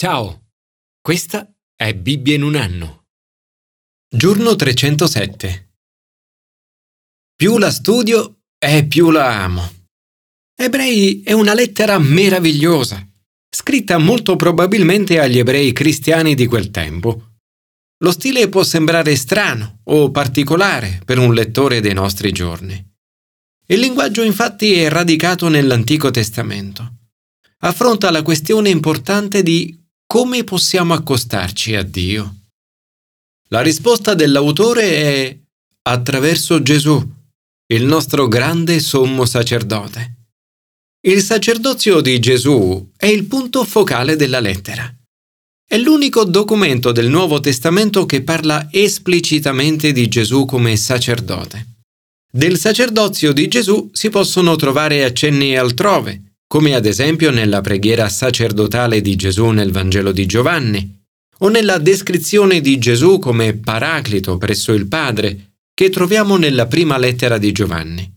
Ciao, questa è Bibbia in un anno. Giorno 307. Più la studio e più la amo. Ebrei è una lettera meravigliosa, scritta molto probabilmente agli ebrei cristiani di quel tempo. Lo stile può sembrare strano o particolare per un lettore dei nostri giorni. Il linguaggio infatti è radicato nell'Antico Testamento. Affronta la questione importante di come possiamo accostarci a Dio. La risposta dell'autore è attraverso Gesù, il nostro grande sommo sacerdote. Il sacerdozio di Gesù è il punto focale della lettera. È l'unico documento del Nuovo Testamento che parla esplicitamente di Gesù come sacerdote. Del sacerdozio di Gesù si possono trovare accenni altrove, come ad esempio nella preghiera sacerdotale di Gesù nel Vangelo di Giovanni, o nella descrizione di Gesù come Paraclito presso il Padre, che troviamo nella prima lettera di Giovanni.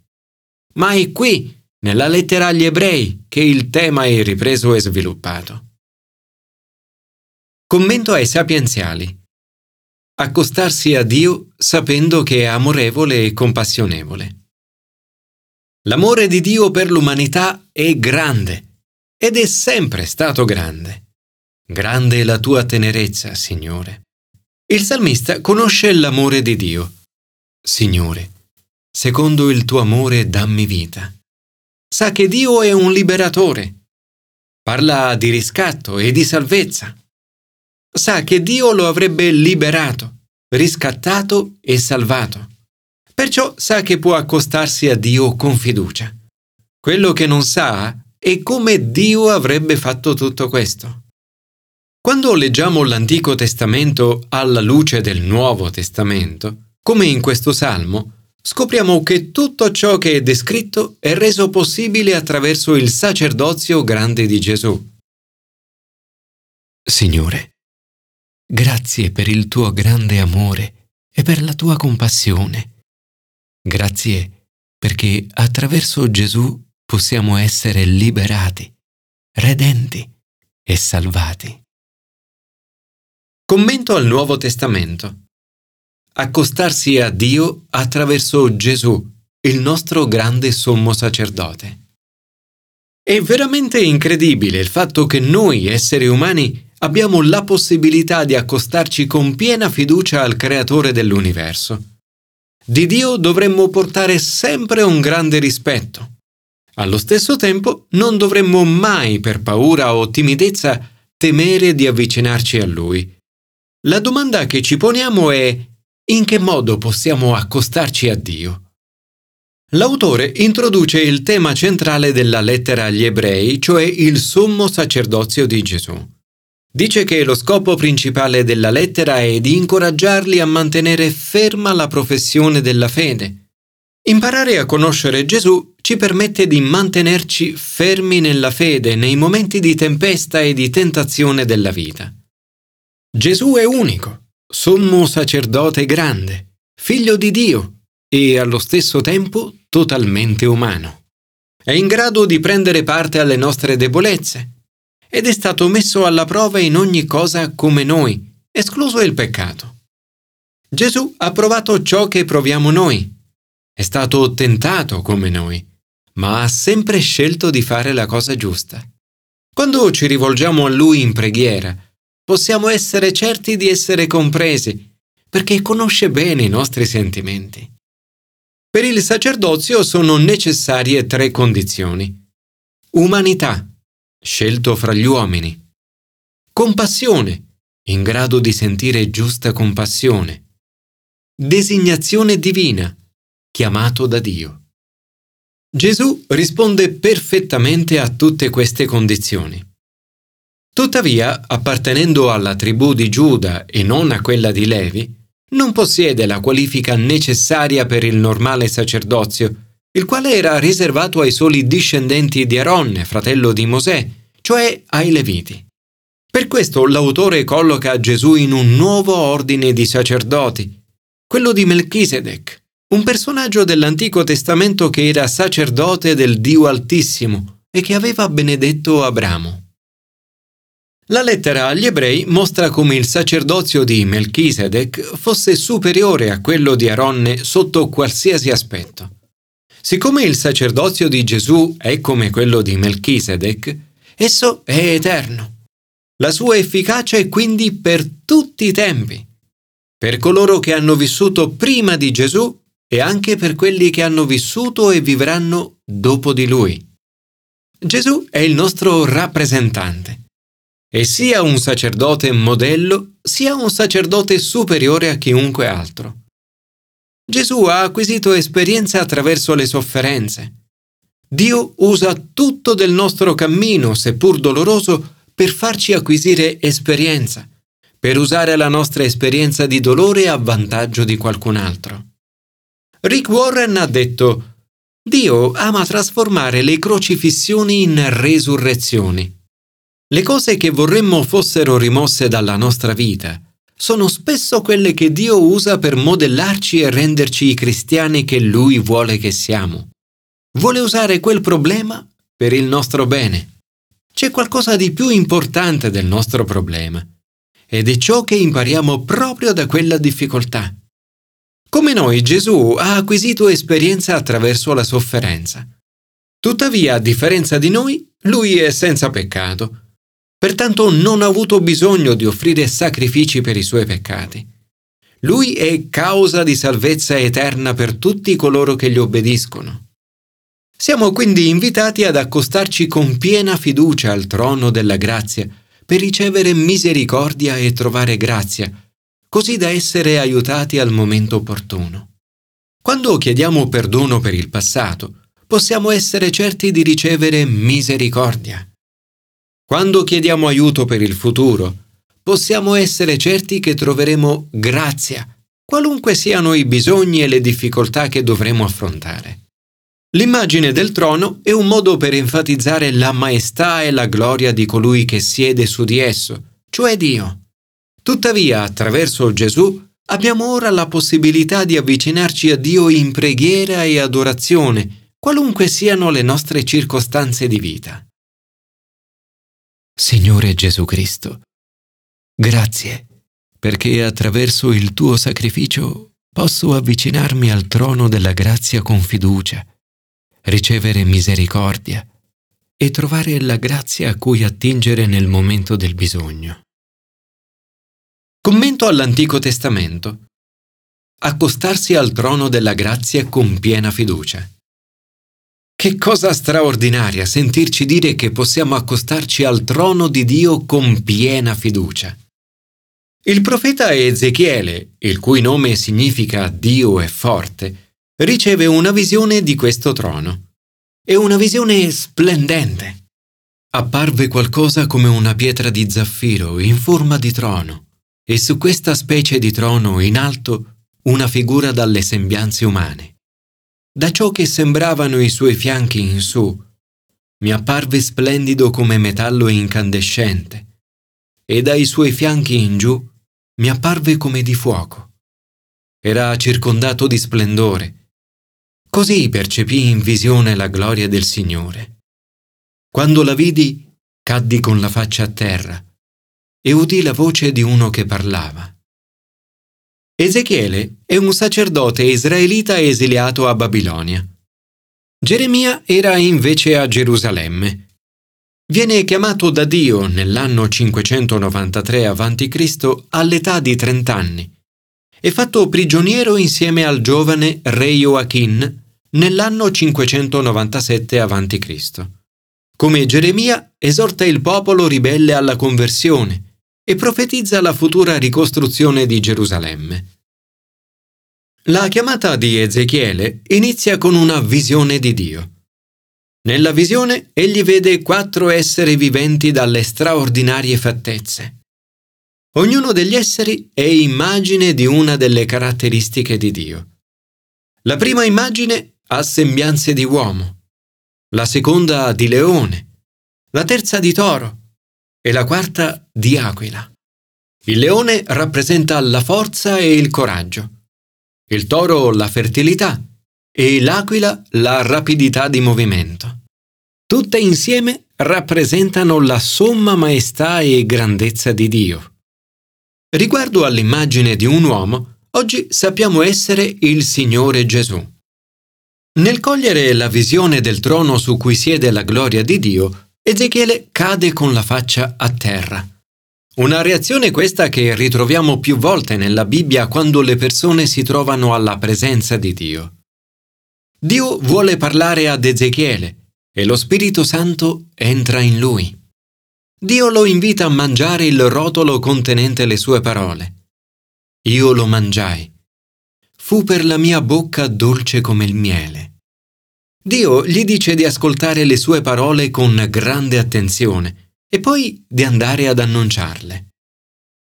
Ma è qui, nella lettera agli ebrei, che il tema è ripreso e sviluppato. Commento ai sapienziali accostarsi a Dio sapendo che è amorevole e compassionevole. L'amore di Dio per l'umanità è grande ed è sempre stato grande. Grande è la tua tenerezza, Signore. Il salmista conosce l'amore di Dio. Signore, secondo il tuo amore dammi vita. Sa che Dio è un liberatore. Parla di riscatto e di salvezza sa che Dio lo avrebbe liberato, riscattato e salvato. Perciò sa che può accostarsi a Dio con fiducia. Quello che non sa è come Dio avrebbe fatto tutto questo. Quando leggiamo l'Antico Testamento alla luce del Nuovo Testamento, come in questo Salmo, scopriamo che tutto ciò che è descritto è reso possibile attraverso il sacerdozio grande di Gesù. Signore, Grazie per il tuo grande amore e per la tua compassione. Grazie perché attraverso Gesù possiamo essere liberati, redenti e salvati. Commento al Nuovo Testamento. Accostarsi a Dio attraverso Gesù, il nostro grande sommo sacerdote. È veramente incredibile il fatto che noi esseri umani abbiamo la possibilità di accostarci con piena fiducia al Creatore dell'universo. Di Dio dovremmo portare sempre un grande rispetto. Allo stesso tempo non dovremmo mai per paura o timidezza temere di avvicinarci a Lui. La domanda che ci poniamo è in che modo possiamo accostarci a Dio? L'autore introduce il tema centrale della lettera agli ebrei, cioè il sommo sacerdozio di Gesù. Dice che lo scopo principale della lettera è di incoraggiarli a mantenere ferma la professione della fede. Imparare a conoscere Gesù ci permette di mantenerci fermi nella fede nei momenti di tempesta e di tentazione della vita. Gesù è unico, sommo sacerdote grande, figlio di Dio e allo stesso tempo totalmente umano. È in grado di prendere parte alle nostre debolezze, ed è stato messo alla prova in ogni cosa come noi, escluso il peccato. Gesù ha provato ciò che proviamo noi. È stato tentato come noi, ma ha sempre scelto di fare la cosa giusta. Quando ci rivolgiamo a Lui in preghiera, possiamo essere certi di essere compresi, perché conosce bene i nostri sentimenti. Per il sacerdozio sono necessarie tre condizioni. Umanità, scelto fra gli uomini. Compassione, in grado di sentire giusta compassione. Designazione divina, chiamato da Dio. Gesù risponde perfettamente a tutte queste condizioni. Tuttavia, appartenendo alla tribù di Giuda e non a quella di Levi, non possiede la qualifica necessaria per il normale sacerdozio il quale era riservato ai soli discendenti di Aaron, fratello di Mosè, cioè ai Leviti. Per questo l'autore colloca Gesù in un nuovo ordine di sacerdoti, quello di Melchisedec, un personaggio dell'Antico Testamento che era sacerdote del Dio Altissimo e che aveva benedetto Abramo. La lettera agli ebrei mostra come il sacerdozio di Melchisedec fosse superiore a quello di Aronne sotto qualsiasi aspetto. Siccome il sacerdozio di Gesù è come quello di Melchisedec, esso è eterno. La sua efficacia è quindi per tutti i tempi, per coloro che hanno vissuto prima di Gesù e anche per quelli che hanno vissuto e vivranno dopo di lui. Gesù è il nostro rappresentante e sia un sacerdote modello, sia un sacerdote superiore a chiunque altro. Gesù ha acquisito esperienza attraverso le sofferenze. Dio usa tutto del nostro cammino, seppur doloroso, per farci acquisire esperienza, per usare la nostra esperienza di dolore a vantaggio di qualcun altro. Rick Warren ha detto Dio ama trasformare le crocifissioni in resurrezioni. Le cose che vorremmo fossero rimosse dalla nostra vita sono spesso quelle che Dio usa per modellarci e renderci i cristiani che Lui vuole che siamo. Vuole usare quel problema per il nostro bene. C'è qualcosa di più importante del nostro problema ed è ciò che impariamo proprio da quella difficoltà. Come noi Gesù ha acquisito esperienza attraverso la sofferenza. Tuttavia, a differenza di noi, lui è senza peccato Pertanto non ha avuto bisogno di offrire sacrifici per i suoi peccati. Lui è causa di salvezza eterna per tutti coloro che gli obbediscono. Siamo quindi invitati ad accostarci con piena fiducia al trono della grazia per ricevere misericordia e trovare grazia, così da essere aiutati al momento opportuno. Quando chiediamo perdono per il passato, possiamo essere certi di ricevere misericordia. Quando chiediamo aiuto per il futuro, possiamo essere certi che troveremo grazia, qualunque siano i bisogni e le difficoltà che dovremo affrontare. L'immagine del trono è un modo per enfatizzare la maestà e la gloria di colui che siede su di esso, cioè Dio. Tuttavia, attraverso Gesù, abbiamo ora la possibilità di avvicinarci a Dio in preghiera e adorazione, qualunque siano le nostre circostanze di vita. Signore Gesù Cristo, grazie perché attraverso il tuo sacrificio posso avvicinarmi al trono della grazia con fiducia, ricevere misericordia e trovare la grazia a cui attingere nel momento del bisogno. Commento all'Antico Testamento. Accostarsi al trono della grazia con piena fiducia. Che cosa straordinaria sentirci dire che possiamo accostarci al trono di Dio con piena fiducia. Il profeta Ezechiele, il cui nome significa Dio è forte, riceve una visione di questo trono. È una visione splendente. Apparve qualcosa come una pietra di zaffiro in forma di trono, e su questa specie di trono in alto una figura dalle sembianze umane da ciò che sembravano i suoi fianchi in su, mi apparve splendido come metallo incandescente, e dai suoi fianchi in giù mi apparve come di fuoco. Era circondato di splendore. Così percepii in visione la gloria del Signore. Quando la vidi, caddi con la faccia a terra e udì la voce di uno che parlava. Ezechiele è un sacerdote israelita esiliato a Babilonia. Geremia era invece a Gerusalemme. Viene chiamato da Dio nell'anno 593 a.C. all'età di 30 anni e fatto prigioniero insieme al giovane re Joachim nell'anno 597 a.C. Come Geremia esorta il popolo ribelle alla conversione e profetizza la futura ricostruzione di Gerusalemme. La chiamata di Ezechiele inizia con una visione di Dio. Nella visione egli vede quattro esseri viventi dalle straordinarie fattezze. Ognuno degli esseri è immagine di una delle caratteristiche di Dio. La prima immagine ha sembianze di uomo, la seconda di leone, la terza di toro e la quarta di aquila. Il leone rappresenta la forza e il coraggio il toro la fertilità e l'aquila la rapidità di movimento. tutte insieme rappresentano la somma maestà e grandezza di Dio. Riguardo all'immagine di un uomo, oggi sappiamo essere il Signore Gesù. Nel cogliere la visione del trono su cui siede la gloria di Dio, Ezechiele cade con la faccia a terra. Una reazione questa che ritroviamo più volte nella Bibbia quando le persone si trovano alla presenza di Dio. Dio vuole parlare ad Ezechiele e lo Spirito Santo entra in lui. Dio lo invita a mangiare il rotolo contenente le sue parole. Io lo mangiai. Fu per la mia bocca dolce come il miele. Dio gli dice di ascoltare le sue parole con grande attenzione e poi di andare ad annunciarle.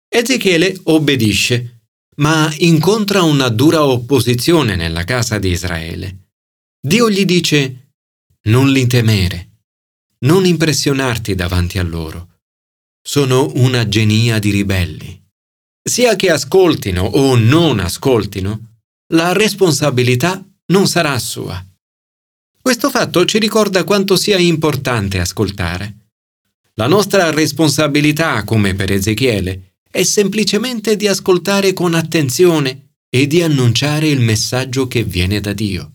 Ezechiele obbedisce, ma incontra una dura opposizione nella casa di Israele. Dio gli dice, non li temere, non impressionarti davanti a loro. Sono una genia di ribelli. Sia che ascoltino o non ascoltino, la responsabilità non sarà sua. Questo fatto ci ricorda quanto sia importante ascoltare. La nostra responsabilità, come per Ezechiele, è semplicemente di ascoltare con attenzione e di annunciare il messaggio che viene da Dio.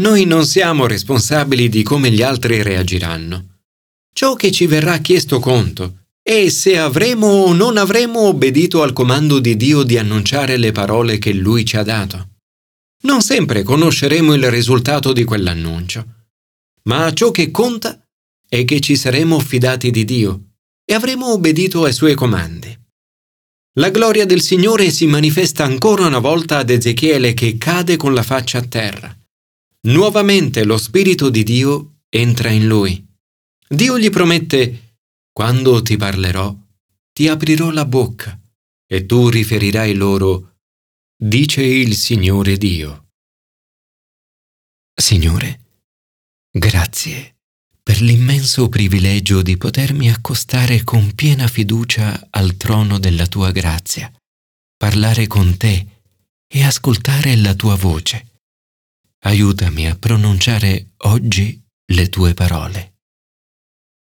Noi non siamo responsabili di come gli altri reagiranno. Ciò che ci verrà chiesto conto è se avremo o non avremo obbedito al comando di Dio di annunciare le parole che Lui ci ha dato. Non sempre conosceremo il risultato di quell'annuncio, ma ciò che conta è che ci saremo fidati di Dio e avremo obbedito ai suoi comandi. La gloria del Signore si manifesta ancora una volta ad Ezechiele che cade con la faccia a terra. Nuovamente lo Spirito di Dio entra in lui. Dio gli promette, quando ti parlerò, ti aprirò la bocca e tu riferirai loro, dice il Signore Dio. Signore, grazie per l'immenso privilegio di potermi accostare con piena fiducia al trono della tua grazia, parlare con te e ascoltare la tua voce. Aiutami a pronunciare oggi le tue parole.